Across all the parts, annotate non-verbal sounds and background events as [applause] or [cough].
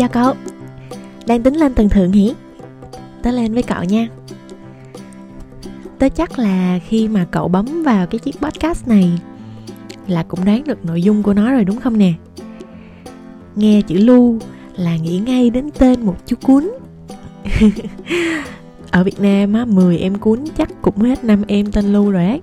chào cậu. Đang tính lên tầng thượng hỉ Tớ lên với cậu nha. Tớ chắc là khi mà cậu bấm vào cái chiếc podcast này Là cũng đoán được nội dung của nó rồi đúng không nè? Nghe chữ Lu là nghĩ ngay đến tên một chú cún [laughs] Ở Việt Nam á, 10 em cún chắc cũng hết năm em tên Lu rồi ấy.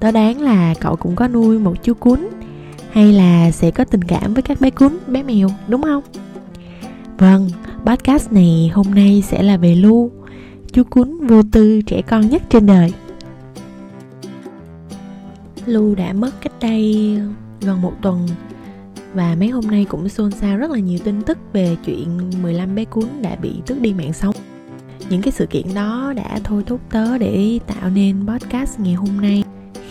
Tớ đoán là cậu cũng có nuôi một chú cún hay là sẽ có tình cảm với các bé cún, bé mèo, đúng không? Vâng podcast này hôm nay sẽ là về lu, chú cún vô tư trẻ con nhất trên đời. Lu đã mất cách đây gần một tuần và mấy hôm nay cũng xôn xao rất là nhiều tin tức về chuyện 15 bé cún đã bị tước đi mạng sống. Những cái sự kiện đó đã thôi thúc tớ để tạo nên podcast ngày hôm nay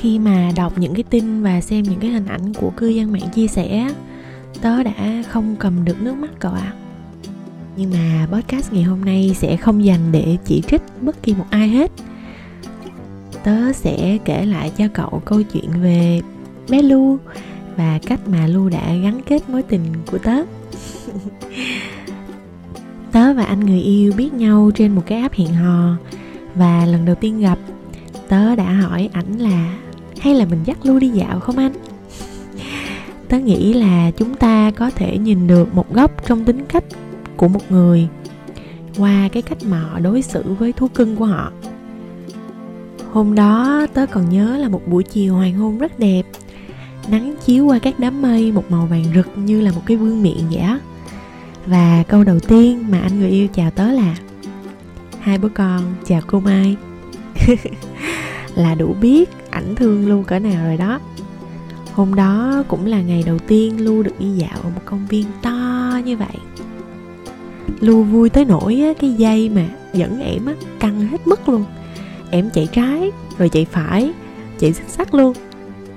khi mà đọc những cái tin và xem những cái hình ảnh của cư dân mạng chia sẻ, tớ đã không cầm được nước mắt cậu ạ à. nhưng mà podcast ngày hôm nay sẽ không dành để chỉ trích bất kỳ một ai hết tớ sẽ kể lại cho cậu câu chuyện về bé lu và cách mà lu đã gắn kết mối tình của tớ [laughs] tớ và anh người yêu biết nhau trên một cái app hẹn hò và lần đầu tiên gặp, tớ đã hỏi ảnh là hay là mình dắt lu đi dạo không anh? Tớ nghĩ là chúng ta có thể nhìn được một góc trong tính cách của một người qua cái cách mà họ đối xử với thú cưng của họ. Hôm đó tớ còn nhớ là một buổi chiều hoàng hôn rất đẹp, nắng chiếu qua các đám mây một màu vàng rực như là một cái vương miệng vậy á. Và câu đầu tiên mà anh người yêu chào tớ là, hai bố con, chào cô mai. [laughs] Là đủ biết ảnh thương Lu cỡ nào rồi đó. Hôm đó cũng là ngày đầu tiên Lu được đi dạo ở một công viên to như vậy. Lu vui tới nỗi á, cái dây mà dẫn ẻm á, căng hết mức luôn. Em chạy trái, rồi chạy phải, chạy xích sắc luôn.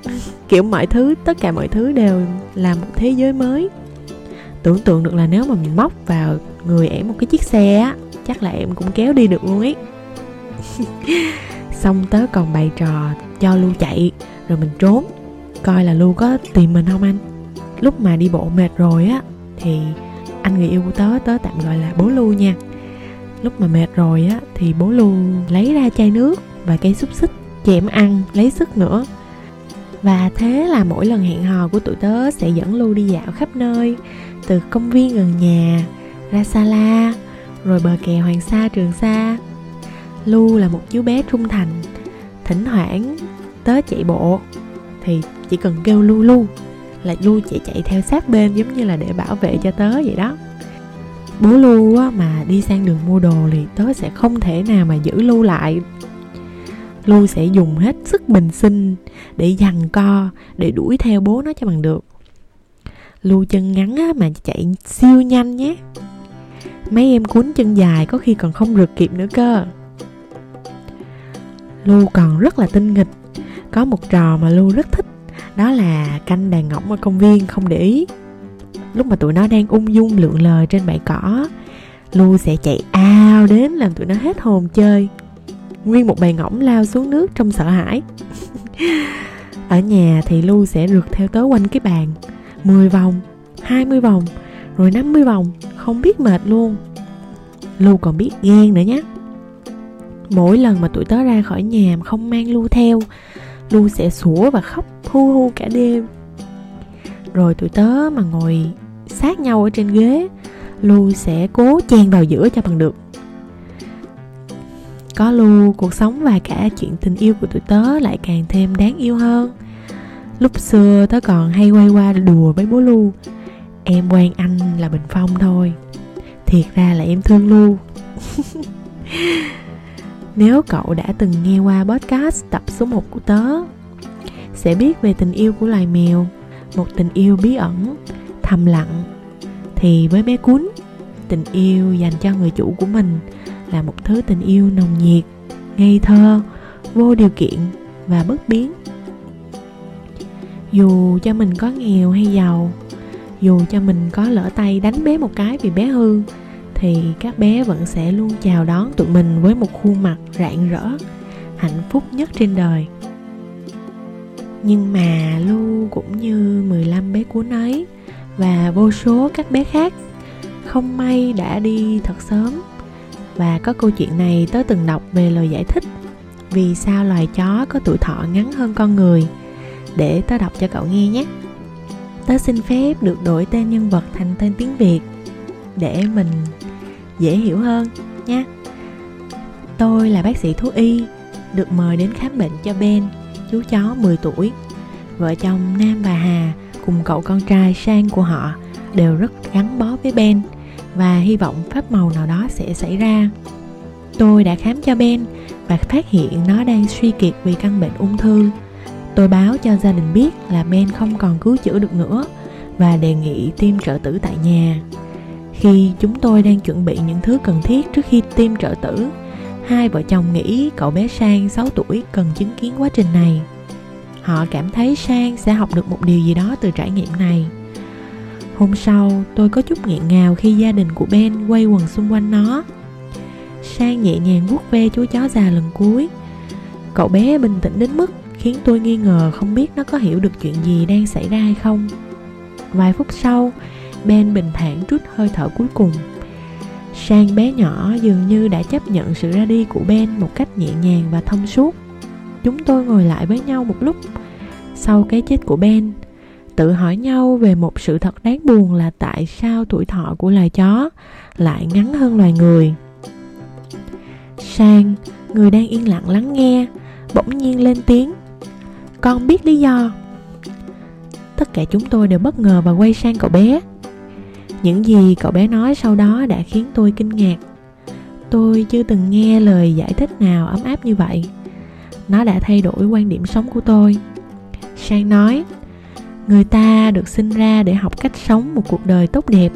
[laughs] Kiểu mọi thứ, tất cả mọi thứ đều là một thế giới mới. Tưởng tượng được là nếu mà mình móc vào người em một cái chiếc xe á Chắc là em cũng kéo đi được luôn ấy. [laughs] xong tớ còn bày trò cho lưu chạy, rồi mình trốn. Coi là lưu có tìm mình không anh? Lúc mà đi bộ mệt rồi á, thì anh người yêu của tớ tớ tạm gọi là bố lưu nha. Lúc mà mệt rồi á, thì bố lưu lấy ra chai nước và cây xúc xích chém ăn, lấy sức nữa. Và thế là mỗi lần hẹn hò của tụi tớ sẽ dẫn lưu đi dạo khắp nơi, từ công viên gần nhà ra Sala rồi bờ kè Hoàng Sa, Trường Sa. Lu là một chú bé trung thành Thỉnh thoảng tớ chạy bộ Thì chỉ cần kêu Lu Lu Là Lu chạy chạy theo sát bên Giống như là để bảo vệ cho tớ vậy đó. Bố Lu á, mà đi sang đường mua đồ Thì tớ sẽ không thể nào mà giữ Lu lại. Lu sẽ dùng hết sức bình sinh Để dằn co Để đuổi theo bố nó cho bằng được. Lu chân ngắn á, mà chạy siêu nhanh nhé. Mấy em cuốn chân dài có khi còn không rượt kịp nữa cơ. Lưu còn rất là tinh nghịch. Có một trò mà Lưu rất thích Đó là canh đàn ngỗng ở công viên không để ý. Lúc mà tụi nó đang ung dung lượn lờ trên bãi cỏ Lưu sẽ chạy ao đến làm tụi nó hết hồn chơi. Nguyên một bầy ngỗng lao xuống nước trong sợ hãi. [laughs] Ở nhà thì Lưu sẽ rượt theo tớ quanh cái bàn. 10 vòng, 20 vòng, rồi 50 vòng Không biết mệt luôn. Lưu còn biết ghen nữa nhé mỗi lần mà tụi tớ ra khỏi nhà mà không mang lu theo, lu sẽ sủa và khóc hu hu cả đêm. Rồi tụi tớ mà ngồi sát nhau ở trên ghế, lu sẽ cố chen vào giữa cho bằng được. Có lu, cuộc sống và cả chuyện tình yêu của tụi tớ lại càng thêm đáng yêu hơn. Lúc xưa tớ còn hay quay qua đùa với bố lu. Em quen anh là bình phong thôi. Thiệt ra là em thương lu. [laughs] Nếu cậu đã từng nghe qua podcast tập số 1 của tớ Sẽ biết về tình yêu của loài mèo Một tình yêu bí ẩn, thầm lặng. Thì với bé cún Tình yêu dành cho người chủ của mình Là một thứ tình yêu nồng nhiệt, ngây thơ, vô điều kiện và bất biến. Dù cho mình có nghèo hay giàu Dù cho mình có lỡ tay đánh bé một cái vì bé hư thì các bé vẫn sẽ luôn chào đón tụi mình với một khuôn mặt rạng rỡ, hạnh phúc nhất trên đời. Nhưng mà Lu cũng như 15 bé cuốn ấy và vô số các bé khác không may đã đi thật sớm. Và có câu chuyện này tớ từng đọc về lời giải thích vì sao loài chó có tuổi thọ ngắn hơn con người. Để tớ đọc cho cậu nghe nhé. Tớ xin phép được đổi tên nhân vật thành tên tiếng việt để mình dễ hiểu hơn nha tôi là bác sĩ thú y được mời đến khám bệnh cho Ben, chú chó 10 tuổi. Vợ chồng Nam và Hà cùng cậu con trai Sang của họ đều rất gắn bó với Ben và hy vọng pháp màu nào đó sẽ xảy ra. Tôi đã khám cho Ben và phát hiện nó đang suy kiệt vì căn bệnh ung thư. Tôi báo cho gia đình biết là Ben không còn cứu chữa được nữa và đề nghị tiêm trợ tử tại nhà. Khi chúng tôi đang chuẩn bị những thứ cần thiết trước khi tiêm trợ tử, hai vợ chồng nghĩ cậu bé Sang 6 tuổi cần chứng kiến quá trình này. Họ cảm thấy Sang sẽ học được một điều gì đó từ trải nghiệm này. Hôm sau, tôi có chút nghẹn ngào khi gia đình của Ben quay quần xung quanh nó. Sang nhẹ nhàng vuốt ve chú chó già lần cuối. Cậu bé bình tĩnh đến mức khiến tôi nghi ngờ không biết nó có hiểu được chuyện gì đang xảy ra hay không. Vài phút sau, Ben bình thản trút hơi thở cuối cùng Sang bé nhỏ dường như đã chấp nhận sự ra đi của Ben một cách nhẹ nhàng và thông suốt. Chúng tôi ngồi lại với nhau một lúc sau cái chết của Ben, tự hỏi nhau về một sự thật đáng buồn là tại sao tuổi thọ của loài chó lại ngắn hơn loài người. Sang, người đang yên lặng lắng nghe, bỗng nhiên lên tiếng. Con biết lý do. Tất cả chúng tôi đều bất ngờ và quay sang cậu bé những gì cậu bé nói sau đó đã khiến tôi kinh ngạc. Tôi chưa từng nghe lời giải thích nào ấm áp như vậy. Nó đã thay đổi quan điểm sống của tôi. Sang nói, người ta được sinh ra để học cách sống một cuộc đời tốt đẹp.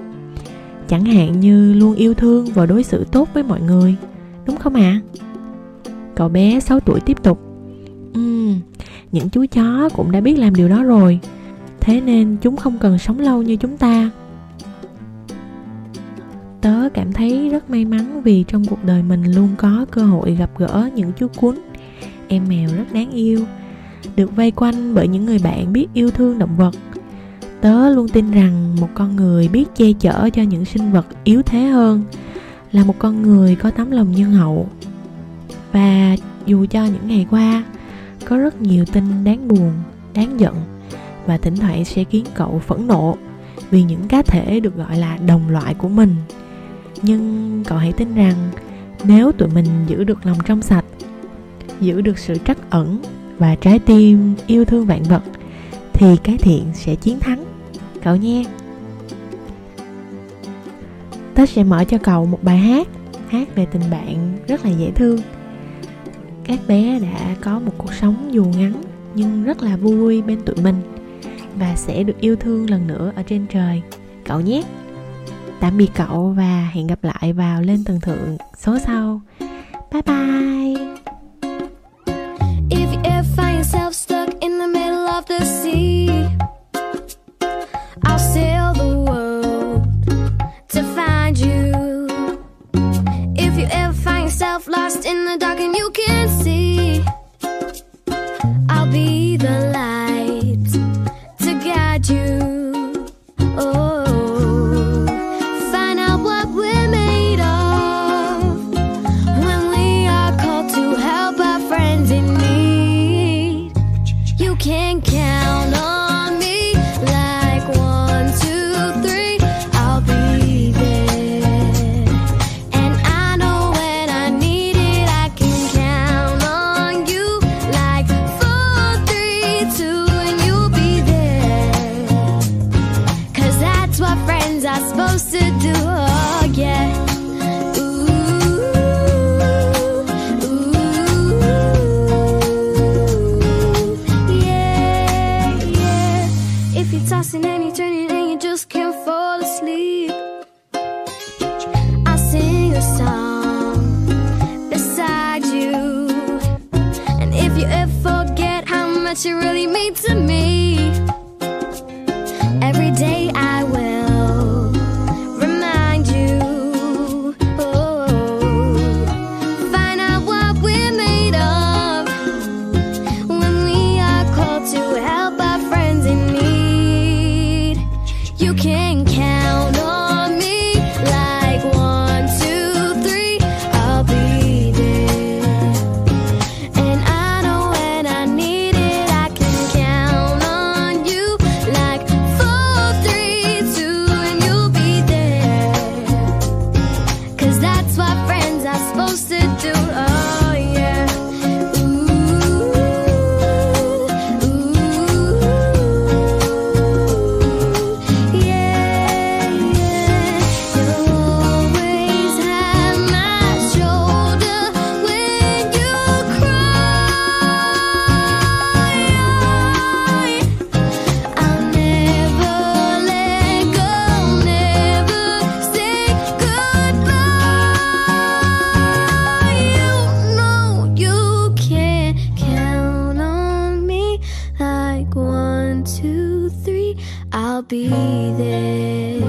Chẳng hạn như luôn yêu thương và đối xử tốt với mọi người, đúng không ạ? À? cậu bé 6 tuổi tiếp tục ừ những chú chó cũng đã biết làm điều đó rồi. Thế nên chúng không cần sống lâu như chúng ta tớ cảm thấy rất may mắn vì trong cuộc đời mình luôn có cơ hội gặp gỡ những chú cún em mèo rất đáng yêu, được vây quanh bởi những người bạn biết yêu thương động vật. Tớ luôn tin rằng một con người biết che chở cho những sinh vật yếu thế hơn là một con người có tấm lòng nhân hậu. Và dù cho những ngày qua có rất nhiều tin đáng buồn, đáng giận và thỉnh thoảng sẽ khiến cậu phẫn nộ vì những cá thể được gọi là đồng loại của mình nhưng cậu hãy tin rằng nếu tụi mình giữ được lòng trong sạch, giữ được sự trắc ẩn và trái tim yêu thương vạn vật, thì cái thiện sẽ chiến thắng. Cậu nhé. Tớ sẽ mở cho cậu một bài hát hát về tình bạn rất là dễ thương. Các bé đã có một cuộc sống dù ngắn nhưng rất là vui bên tụi mình và sẽ được yêu thương lần nữa ở trên trời. Cậu nhé tạm biệt cậu và hẹn gặp lại vào lên tầng thượng số sau. Bye bye. If you ever find yourself stuck in the middle of the sea, I'll sail the world to find you. If you ever find yourself lost in the dark and you can't see olvide.